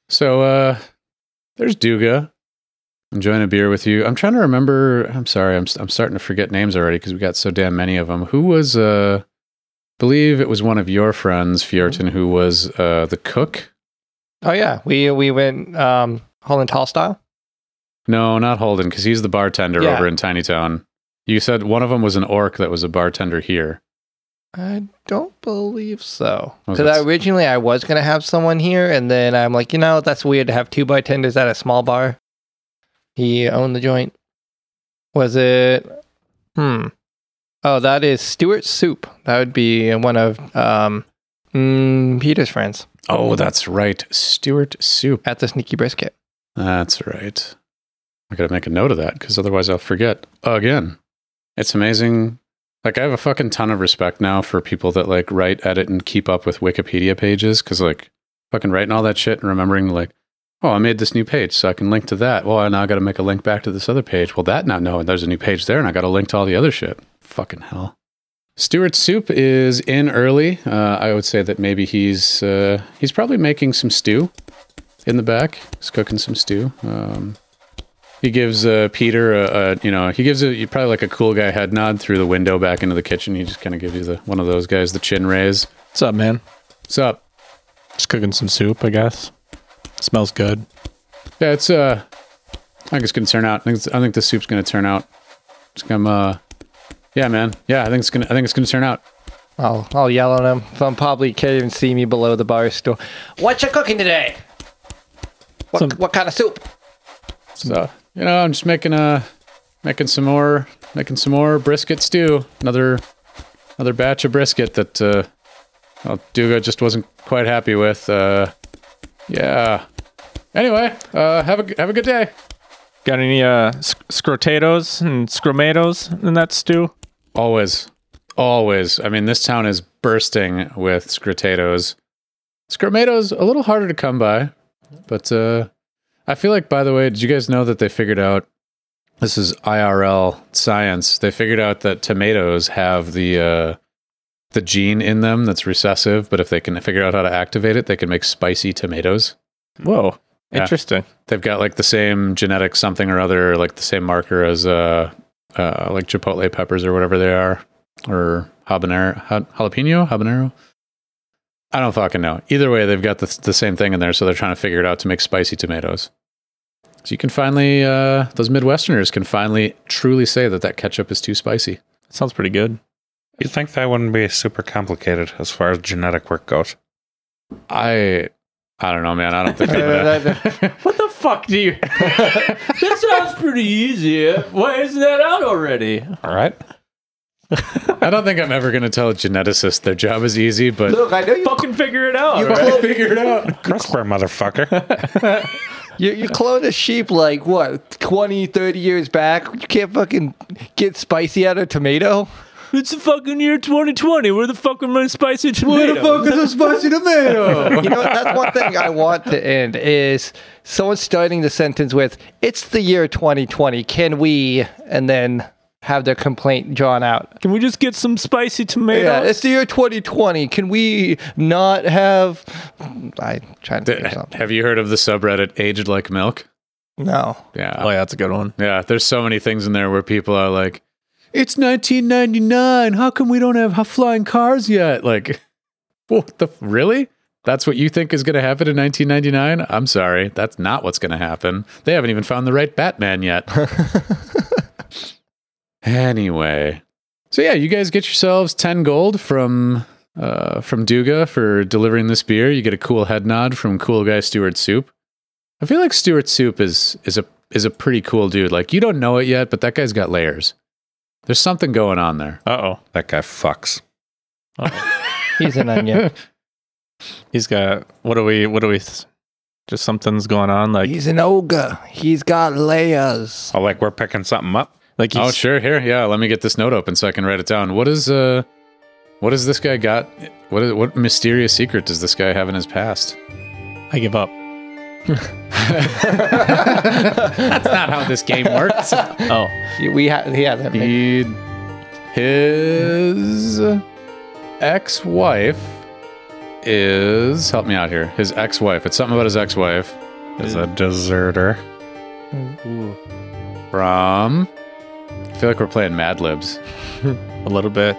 So, uh, there's Duga enjoying a beer with you. I'm trying to remember. I'm sorry. I'm, I'm starting to forget names already because we got so damn many of them. Who was, uh, believe it was one of your friends, Fjorton, who was, uh, the cook? Oh yeah, we we went um Holland Tall style. No, not Holden, because he's the bartender Yeah. over in Tiny Town. You said one of them was an orc that was a bartender here. I don't believe so. Oh, Because that's- originally I was gonna have someone here, and then I'm like, you know, that's weird to have two bartenders at a small bar. He owned the joint. Was it? Hmm. Oh, that is Stuart Soup. That would be one of um, mm, Peter's friends Oh, that's right. Stuart Soup. at the Sneaky Brisket. That's right. I gotta make a note of that because otherwise I'll forget again. It's amazing. Like I have a fucking ton of respect now for people that like write, edit, and keep up with Wikipedia pages because like fucking writing all that shit and remembering like, oh, I made this new page so I can link to that. Well, I now I got to make a link back to this other page. Well, that not knowing there's a new page there and I got to link to all the other shit. Fucking hell. Stuart Soup is in early. Uh, I would say that maybe he's uh, he's probably making some stew in the back. He's cooking some stew. Um, he gives uh, Peter a, a you know he gives a you probably like a cool guy head nod through the window back into the kitchen. He just kind of gives you the one of those guys the chin raise. What's up, man? What's up? Just cooking some soup, I guess. Smells good. Yeah, it's uh, I think it's gonna turn out. I think I think the soup's gonna turn out. It's gonna uh, yeah, man. Yeah, I think it's gonna I think it's gonna turn out. I'll I'll yell at him. From probably can't even see me below the bar stool. What you cooking today? What Some- what kind of soup? So you know, I'm just making uh making some more making some more brisket stew. Another another batch of brisket that uh well, Duga just wasn't quite happy with. Uh yeah. Anyway, uh have a have a good day. Got any uh sc- scrotatos and scromatos in that stew? Always. Always. I mean, this town is bursting with scrotatoes. Scromatoes a little harder to come by, but uh I feel like by the way, did you guys know that they figured out this is IRL science. They figured out that tomatoes have the uh the gene in them that's recessive, but if they can figure out how to activate it, they can make spicy tomatoes. Whoa. Yeah. Interesting. They've got like the same genetic something or other, like the same marker as uh, uh like chipotle peppers or whatever they are, or habanero, jalapeno, habanero. I don't fucking know. Either way, they've got the, the same thing in there, so they're trying to figure it out to make spicy tomatoes. So you can finally, uh, those Midwesterners can finally truly say that that ketchup is too spicy. Sounds pretty good. You'd think that wouldn't be super complicated as far as genetic work goes. I, I don't know, man. I don't think. I'm What the fuck do you? that sounds pretty easy. Why isn't that out already? All right. I don't think I'm ever going to tell a geneticist their job is easy, but Look, I know you Fucking figure it out. You right? clo- figure it out. CRISPR, motherfucker. You, you cloned a sheep like what 20, 30 years back. You can't fucking get spicy out of tomato. It's the fucking year 2020. Where the fuck are my spicy tomatoes? Where the fuck is a spicy tomato? You know? That's one thing I want to end is someone starting the sentence with "It's the year 2020. Can we?" and then have their complaint drawn out. Can we just get some spicy tomatoes? Yeah, it's the year 2020. Can we not have? I trying to think something. Have you heard of the subreddit Aged Like Milk? No. Yeah. oh, yeah, that's a good one. Yeah, there's so many things in there where people are like, "It's 1999. How come we don't have flying cars yet?" Like, what the really? That's what you think is going to happen in 1999? I'm sorry. That's not what's going to happen. They haven't even found the right Batman yet. anyway. So yeah, you guys get yourselves 10 gold from uh, from Duga for delivering this beer. You get a cool head nod from cool guy Stuart Soup. I feel like Stuart Soup is is a is a pretty cool dude. Like you don't know it yet, but that guy's got layers. There's something going on there. Uh oh. That guy fucks. He's an onion. He's got what do we what do we just something's going on like He's an ogre. He's got layers. Oh, like we're picking something up. like he's Oh, sure. Here, yeah. Let me get this note open so I can write it down. What is uh, what has this guy got? What is, what mysterious secret does this guy have in his past? I give up. That's not how this game works. Oh. We ha- he hasn't. made- he, his ex-wife is help me out here. His ex-wife. It's something about his ex-wife Is a deserter. from. I feel like we're playing Mad Libs. A little bit.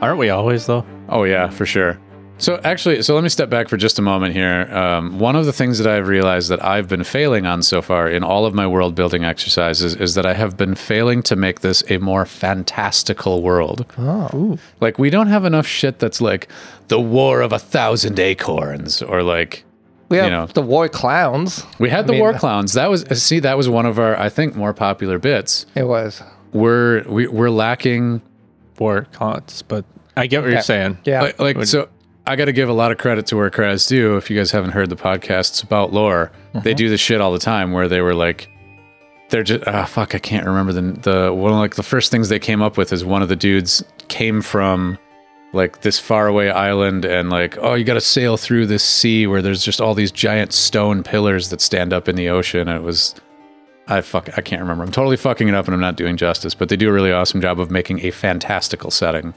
Aren't we always though? Oh yeah, for sure. So actually, so let me step back for just a moment here. Um, one of the things that I've realized that I've been failing on so far in all of my world building exercises is that I have been failing to make this a more fantastical world. Oh. Like we don't have enough shit that's like the War of a Thousand Acorns or like We have you know. the war clowns. we had the I mean, War uh, Clowns. That was uh, see that was one of our I think more popular bits. It was. We're we, we're lacking War cons, but I get what you're saying. Yeah. like, like so i got to give a lot of credit to where Kraz do if you guys haven't heard the podcasts about lore they do this shit all the time where they were like they're just ah fuck i can't remember the the one like the first things they came up with is one of the dudes came from like this faraway island and like oh you got to sail through this sea where there's just all these giant stone pillars that stand up in the ocean and it was I fuck I can't remember. I'm totally fucking it up and I'm not doing justice, but they do a really awesome job of making a fantastical setting.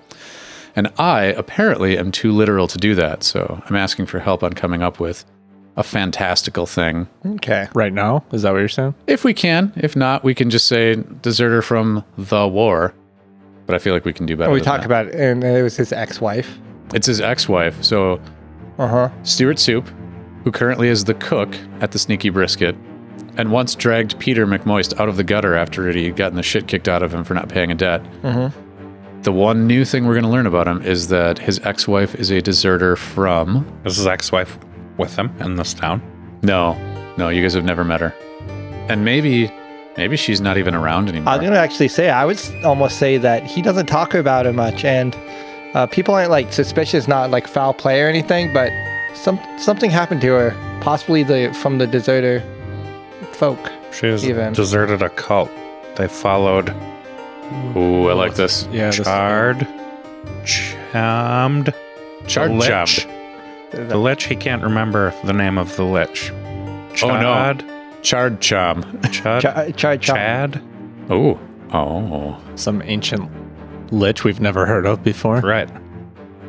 And I apparently am too literal to do that, so I'm asking for help on coming up with a fantastical thing. Okay. Right now? Is that what you're saying? If we can, if not, we can just say deserter from the war. But I feel like we can do better. we than talked that. about it, and it was his ex-wife. it's his ex-wife. So Uh huh. Stuart Soup, who currently is the cook at the Sneaky Brisket, and once dragged Peter McMoist out of the gutter after he'd gotten the shit kicked out of him for not paying a debt. Mm-hmm. The one new thing we're going to learn about him is that his ex-wife is a deserter from. Is his ex-wife with him in this town? No, no, you guys have never met her, and maybe, maybe she's not even around anymore. I was gonna actually say I would almost say that he doesn't talk about her much, and uh, people aren't like suspicious, not like foul play or anything, but some something happened to her, possibly the from the deserter folk. She has Even. deserted a cult. They followed Ooh, I like this. Yeah, this- Chard, Chammed, Chard the Lich. Chammed. The Lich, he can't remember the name of the Lich. Oh, no. Chad, Chard Chom. Chad, Ch- Chad Chom. Chad? Oh, oh, Some ancient lich we've never heard of before. Right.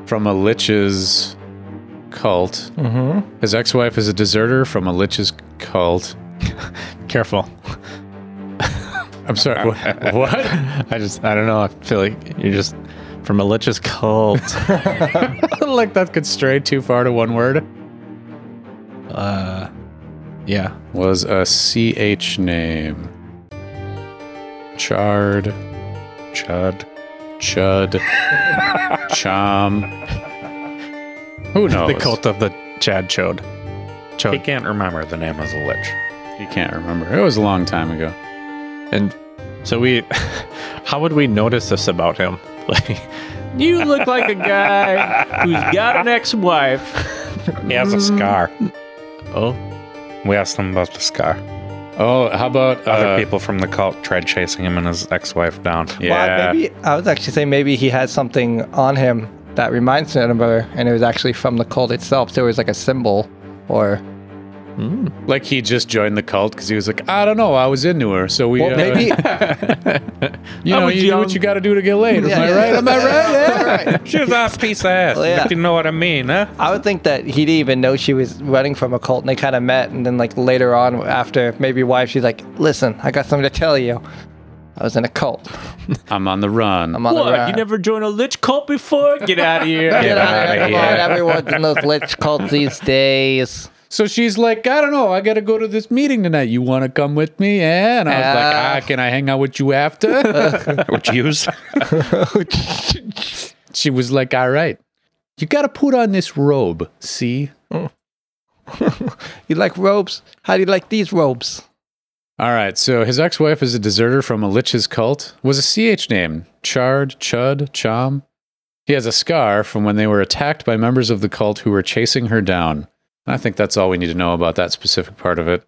from a lich's cult. Mm-hmm. His ex-wife is a deserter from a lich's cult. Careful. I'm sorry. wh- what? I just, I don't know. I feel like you're just from a lich's cult. like that could stray too far to one word. uh, yeah. Was a ch name. Chard, Chud. Chud, Chom. Who knows? The cult of the Chad Chode. He can't remember the name of the Lich. He can't remember. It was a long time ago. And so we, how would we notice this about him? Like, you look like a guy who's got an ex-wife. He has a scar. Oh, We asked him about the scar. Oh, how about Other uh, people from the cult tried chasing him and his ex-wife down. Yeah. Well, maybe I was actually saying maybe he had something on him that reminds him of her, and it was actually from the cult itself. So it was like a symbol, or like he just joined the cult because he was like, I don't know, I was into her, so we. well, uh, maybe you know, was you do what you got to do to get laid. Am Yeah, I yeah, right? yeah. Am I right? Yeah. right. She's a piece of ass. Well, yeah. If you know what I mean, huh? I would think that he didn't even know she was running from a cult, and they kind of met, and then like later on, after maybe wife, she's like, "Listen, I got something to tell you." I was in a cult. I'm on the run. I'm on the run. You never joined a lich cult before? Get out of here. Get out outta Come here. on, everyone's in those lich cults these days. So she's like, I don't know, I got to go to this meeting tonight. You want to come with me? Yeah. And I was like, Uh. ah, can I hang out with you after? Which use? she was like, all right. You got to put on this robe. See? You like robes? How do you like these robes? All right. So his ex-wife is a deserter from a lich's cult. Was a CH name. Chard, Chud, Chom. He has a scar from when they were attacked by members of the cult who were chasing her down. I think that's all we need to know about that specific part of it.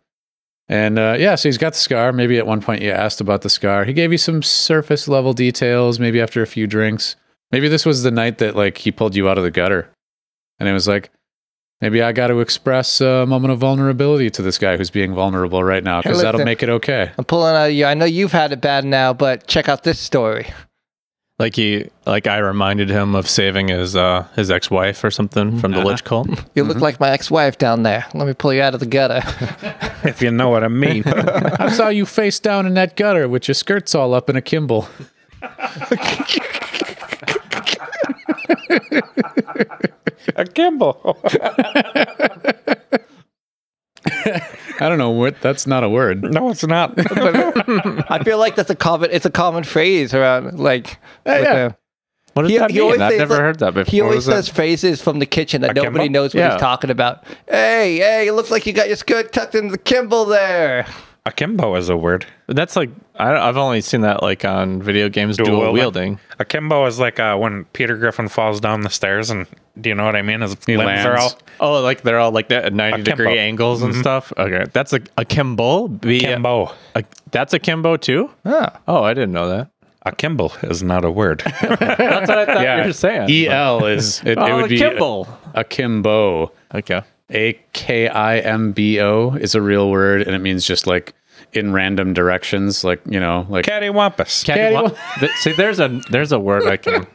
And uh, yeah, so he's got the scar. Maybe at one point you asked about the scar. He gave you some surface level details, maybe after a few drinks. Maybe this was the night that like he pulled you out of the gutter. And it was like, maybe I got to express a moment of vulnerability to this guy who's being vulnerable right now because Hey, that'll make it okay. I'm pulling out of you. I know you've had it bad now, but check out this story. Like he, like I reminded him of saving his uh his ex wife or something from the Uh-huh. lich cult. You look like my ex-wife down there. Let me pull you out of the gutter. if you know what I mean. I saw you face down in that gutter with your skirts all up in a Kimball. a Kimball. I don't know what that's not a word. no, it's not. I feel like that's a common. It's a common phrase around like. with, yeah. uh, What does He- that he always mean? I've says, never like- heard that before. He always was that? says phrases from the kitchen that Akimbo? nobody knows what Yeah. he's talking about. Hey, hey, it looks like you got your skirt tucked into the Kimball there. Akimbo is a word. That's like I, I've only seen that like on video games dual, Dual wielding. Akimbo is like uh, when Peter Griffin falls down the stairs, and do you know what I mean? His He limbs are all lands. Oh, like they're all like that at ninety Akimbo. degree angles and stuff. Okay, that's a akimbo. B- Kimbo. a- that's akimbo too. Ah, Oh, I didn't know that. A kimbo is not a word. That's what I thought yeah. you were saying. E L is it, oh, it would be akimbo. akimbo. Okay. A K I M B O is a real word, and it means just like in random directions, like you know, like Cattywampus. Catty- Th- See, there's a there's a word I can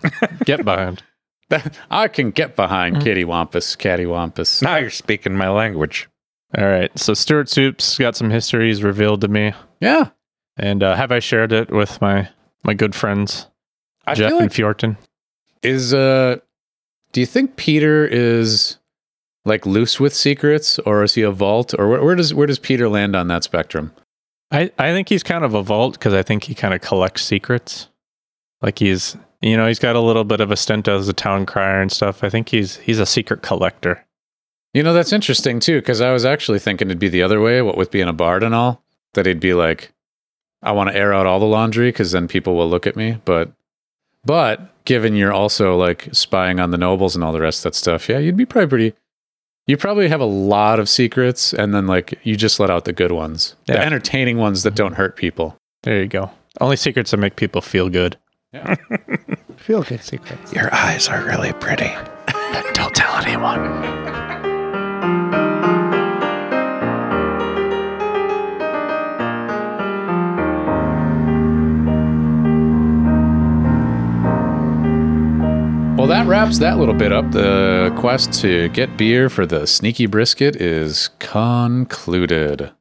get behind. I can get behind kitty wampus, Catty Wampus. Now you're speaking my language. All right. So Stuart Soup's got some histories revealed to me, Yeah, and uh, have I shared it with my my good friends I Jeff feel and like Fjorton? is uh, do you think Peter is like loose with secrets, or is he a vault, or where, where does where does Peter land on that spectrum? I, I think he's kind of a vault because I think he kind of collects secrets. Like he's, you know, he's got a little bit of a stint as a town crier and stuff. I think he's he's a secret collector. You know, that's interesting too, because I was actually thinking it'd be the other way, what with being a bard and all, that he'd be like, I want to air out all the laundry because then people will look at me. But, but given you're also like spying on the nobles and all the rest of that stuff, yeah, you'd be probably pretty, you probably have a lot of secrets and then like you just let out the good ones, the entertaining ones that mm-hmm. don't hurt people. There you go. Only secrets that make people feel good. Feel good secrets. Your eyes are really pretty. Don't tell anyone. Well, that wraps that little bit up. The quest to get beer for the sneaky brisket is concluded.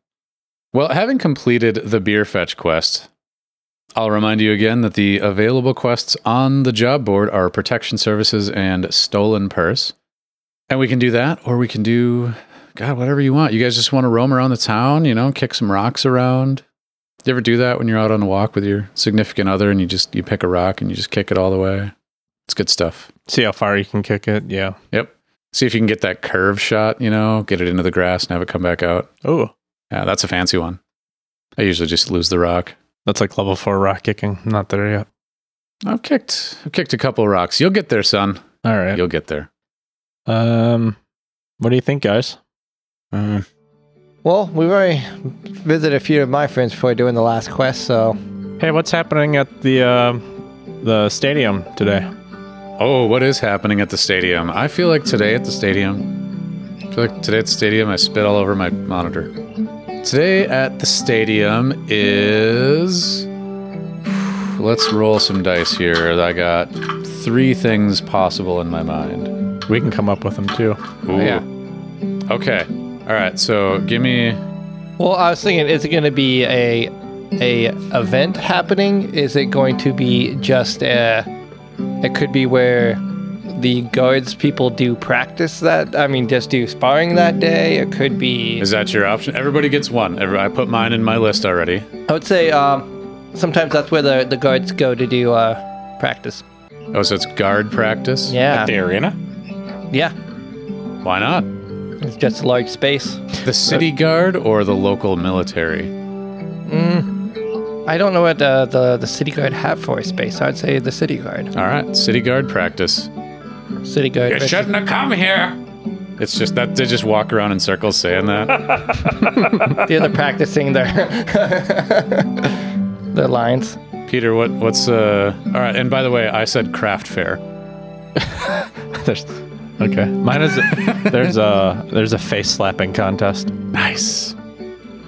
Well, having completed the beer fetch quest, I'll remind you again that the available quests on the job board are protection services and stolen purse. And we can do that, or we can do, God, whatever you want. You guys just want to roam around the town, you know, kick some rocks around. You ever do that when you're out on a walk with your significant other and you just you pick a rock and you just kick it all the way? It's good stuff. See how far you can kick it. Yeah. Yep. See if you can get that curve shot, you know, get it into the grass and have it come back out. Oh, Yeah, that's a fancy one. I usually just lose the rock. That's like level four rock kicking. I'm not there yet. I've kicked I've kicked a couple of rocks. You'll get there, son. All right. You'll get there. Um, what do you think, guys? Mm, Well, we've already visited a few of my friends before doing the last quest, so Hey, what's happening at the uh, the stadium today? Oh, what is happening at the stadium? I feel like today at the stadium. I feel like today at the stadium I spit all over my monitor. Today at the stadium is Let's roll some dice here. I got three things possible in my mind. We can come up with them too. Ooh. yeah. Okay. All right. So give me. Well, I was thinking, is it going to be a a event happening? Is it going to be just a? It could be where the guards people do practice that. I mean, just do sparring that day. It could be. Is that your option? Everybody gets one. Every- I put mine in my list already. I would say um, sometimes that's where the the guards go to do uh, practice. Oh, so it's guard practice? Yeah, The arena? yeah. Why not? It's just a large space. The city guard or the local military? I don't know what uh, the the city guard have for a space. I'd say the city guard. All right, city guard practice. City guard. You shouldn't have come here. It's just that they just walk around in circles saying that. Yeah, they're practicing their their lines. Peter, what what's uh? All right, and by the way, I said craft fair. There's okay. Mine is there's a there's a face slapping contest. Nice.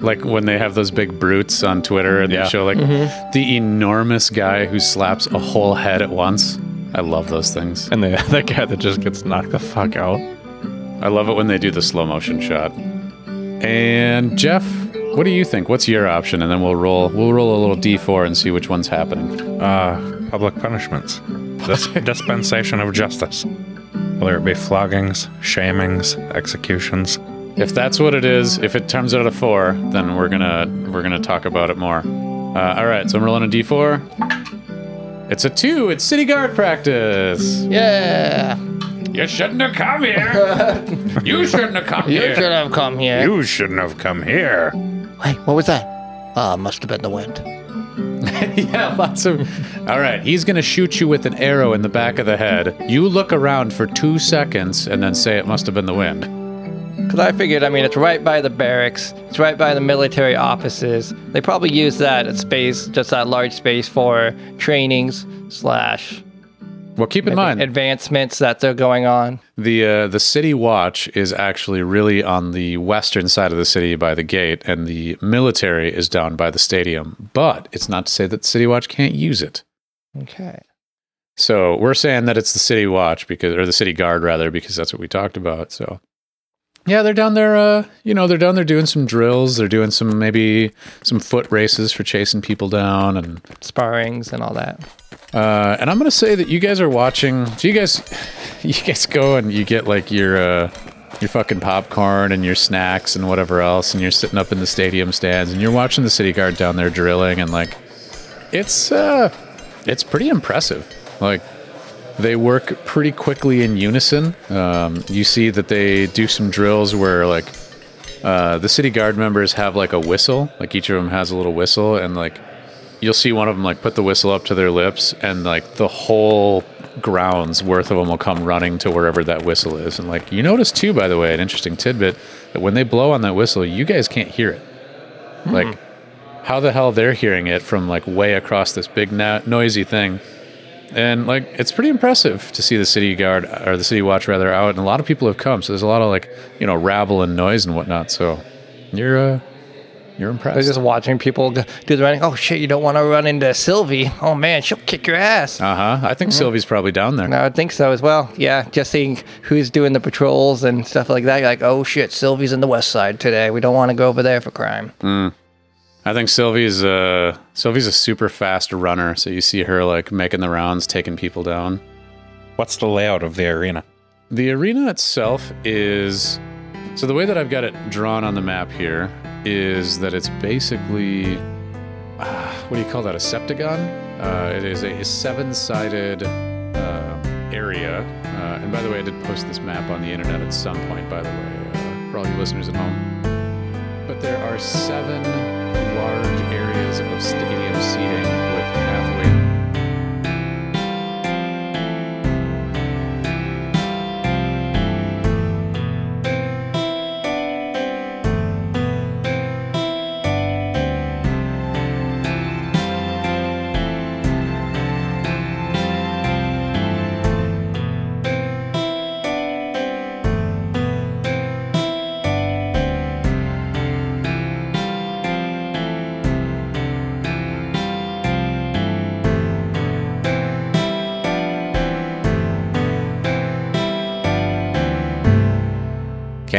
Like when they have those big brutes on Twitter and Yeah. they show like the enormous guy who slaps a whole head at once. I love those things. And the the guy that just gets knocked the fuck out. I love it when they do the slow motion shot. And Jeff, what do you think? What's your option? And then we'll roll we'll roll a little D4 and see which one's happening. Uh, public punishments. Dis- dispensation of justice. Whether it be floggings, shamings, executions. If that's what it is, if it turns out a four, then we're gonna we're gonna talk about it more. Uh, all right, so I'm rolling a d4. It's a two. It's city guard practice. Yeah, You shouldn't have come here. you shouldn't have come here! you here. should have come here. You shouldn't have come here. Wait, what was that? Ah, must have been the wind. yeah, lots of. All right, he's gonna shoot you with an arrow in the back of the head. You look around for two seconds and then say it must have been the wind. Because I figured, I mean, it's right by the barracks. It's right by the military offices. They probably use that space, just that large space, for trainings slash Well, keep in mind advancements that they're going on. the uh, the city watch is actually really on the western side of the city by the gate, and the military is down by the stadium. But it's not to say that the city watch can't use it. Okay. So we're saying that it's the city watch because, or the city guard rather, because that's what we talked about. So yeah, they're down there. Uh, you know, they're down there doing some drills. They're doing some maybe some foot races for chasing people down, and Sparrings and all that. uh, and I'm gonna say that you guys are watching. So you guys, you guys go and you get like your uh, your fucking popcorn and your snacks and whatever else, and you're sitting up in the stadium stands and you're watching the city guard down there drilling, and like it's uh, it's pretty impressive. Like they work pretty quickly in unison. Um, you see that they do some drills where like uh, the city guard members have like a whistle, like each of them has a little whistle, and like you'll see one of them like put the whistle up to their lips, and like the whole grounds worth of them will come running to wherever that whistle is. And like you notice too, by the way, an interesting tidbit that when they blow on that whistle, you guys can't hear it. Like how the hell they're hearing it from like way across this big na- noisy thing. And like it's pretty impressive to see the city guard or the city watch rather out, and a lot of people have come. So there's a lot of like you know rabble and noise and whatnot. So you're uh you're impressed They're impressed. just watching people go- do the running. Oh shit! You don't want to run into Sylvie. Oh man, she'll kick your ass. Uh huh. I think Sylvie's probably down there. No, I would think so as well. Yeah, just seeing who's doing the patrols and stuff like that. You're like, oh shit, Sylvie's in the west side today. We don't want to go over there for crime. I think Sylvie's uh Sylvie's a super fast runner. So you see her like making the rounds, taking people down. What's the layout of the arena? The arena itself is so the way that I've got it drawn on the map here is that it's basically uh, what do you call that? A septagon? Uh, it is a seven-sided uh, area. Uh, and by the way, I did post this map on the internet at some point. By the way, uh, for all you listeners at home. But there are seven large areas of stadium seating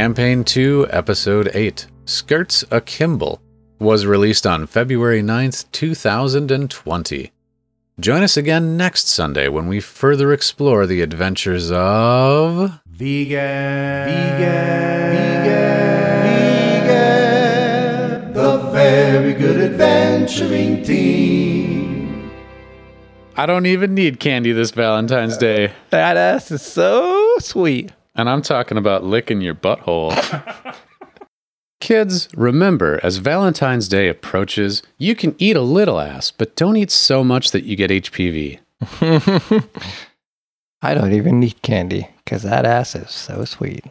Campaign 2, Episode 8 Skirts Akimble. was released on February 9th, 2020. Join us again next Sunday when we further explore the adventures of. Vegan, vegan, vegan, vegan, the very good adventuring team. I don't even need candy this Valentine's Day. That ass is so sweet. And I'm talking about licking your butthole. Kids, remember, as Valentine's Day approaches, you can eat a little ass, but don't eat so much that you get HPV. I don't even need candy because that ass is so sweet.